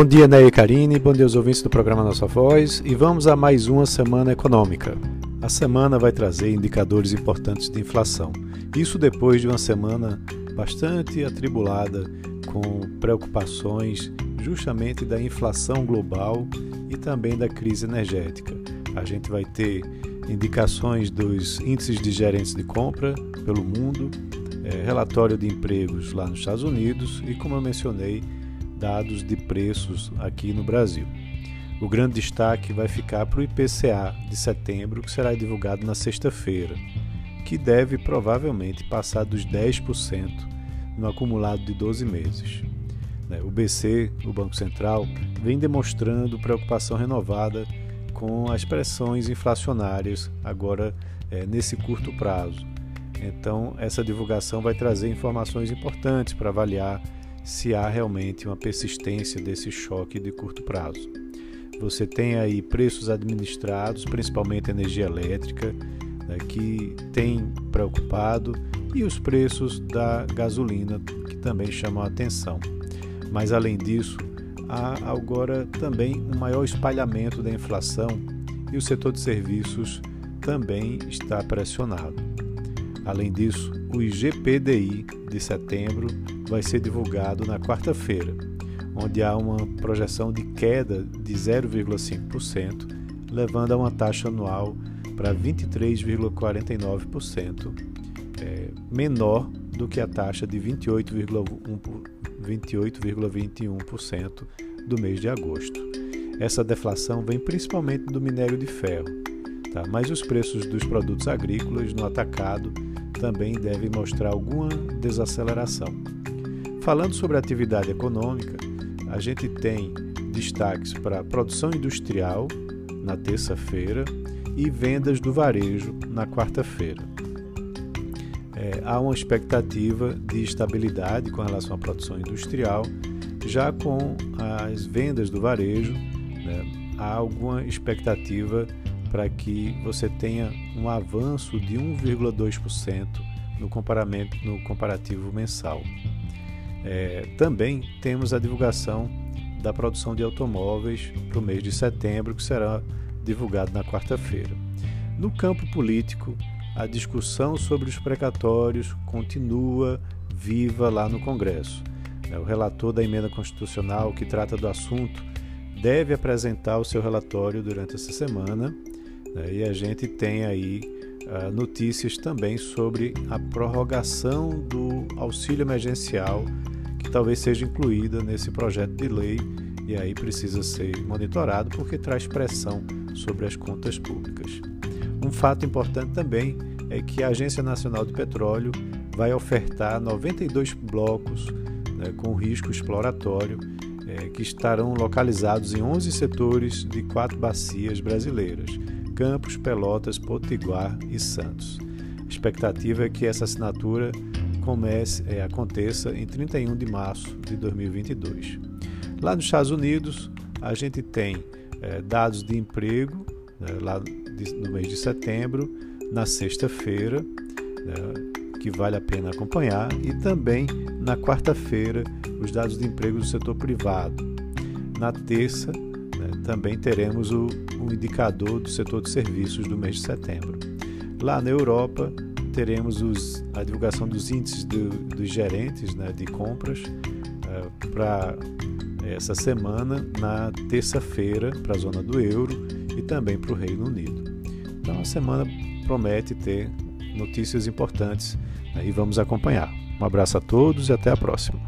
Bom dia, Ney e Karine, bom dia aos ouvintes do programa Nossa Voz e vamos a mais uma semana econômica. A semana vai trazer indicadores importantes de inflação. Isso depois de uma semana bastante atribulada com preocupações justamente da inflação global e também da crise energética. A gente vai ter indicações dos índices de gerentes de compra pelo mundo, é, relatório de empregos lá nos Estados Unidos e, como eu mencionei, dados de preços aqui no Brasil. O grande destaque vai ficar para o IPCA de setembro, que será divulgado na sexta-feira, que deve provavelmente passar dos 10% no acumulado de 12 meses. Né, o BC, o Banco Central, vem demonstrando preocupação renovada com as pressões inflacionárias agora é, nesse curto prazo. Então, essa divulgação vai trazer informações importantes para avaliar se há realmente uma persistência desse choque de curto prazo. Você tem aí preços administrados, principalmente energia elétrica, né, que tem preocupado, e os preços da gasolina, que também chamam a atenção. Mas além disso, há agora também um maior espalhamento da inflação e o setor de serviços também está pressionado. Além disso, o IGPDI de setembro vai ser divulgado na quarta-feira, onde há uma projeção de queda de 0,5%, levando a uma taxa anual para 23,49%, é, menor do que a taxa de 28,1%. 28,21% do mês de agosto. Essa deflação vem principalmente do minério de ferro, tá? mas os preços dos produtos agrícolas no atacado também devem mostrar alguma desaceleração. Falando sobre atividade econômica, a gente tem destaques para produção industrial na terça-feira e vendas do varejo na quarta-feira é, há uma expectativa de estabilidade com relação à produção industrial, já com as vendas do varejo, né, há alguma expectativa para que você tenha um avanço de 1,2% no, no comparativo mensal. É, também temos a divulgação da produção de automóveis para o mês de setembro, que será divulgado na quarta-feira. No campo político, a discussão sobre os precatórios continua viva lá no Congresso. É, o relator da emenda constitucional que trata do assunto deve apresentar o seu relatório durante essa semana né, e a gente tem aí uh, notícias também sobre a prorrogação do auxílio emergencial talvez seja incluída nesse projeto de lei e aí precisa ser monitorado porque traz pressão sobre as contas públicas. Um fato importante também é que a Agência Nacional de Petróleo vai ofertar 92 blocos né, com risco exploratório é, que estarão localizados em 11 setores de quatro bacias brasileiras: Campos, Pelotas, Potiguar e Santos. A expectativa é que essa assinatura comece, é, aconteça em 31 de março de 2022. Lá nos Estados Unidos, a gente tem é, dados de emprego né, lá no mês de setembro, na sexta-feira, né, que vale a pena acompanhar, e também na quarta-feira, os dados de emprego do setor privado. Na terça, né, também teremos o, o indicador do setor de serviços do mês de setembro. Lá na Europa, teremos os, a divulgação dos índices do, dos gerentes né, de compras uh, para essa semana, na terça-feira, para a zona do euro e também para o Reino Unido. Então, a semana promete ter notícias importantes né, e vamos acompanhar. Um abraço a todos e até a próxima.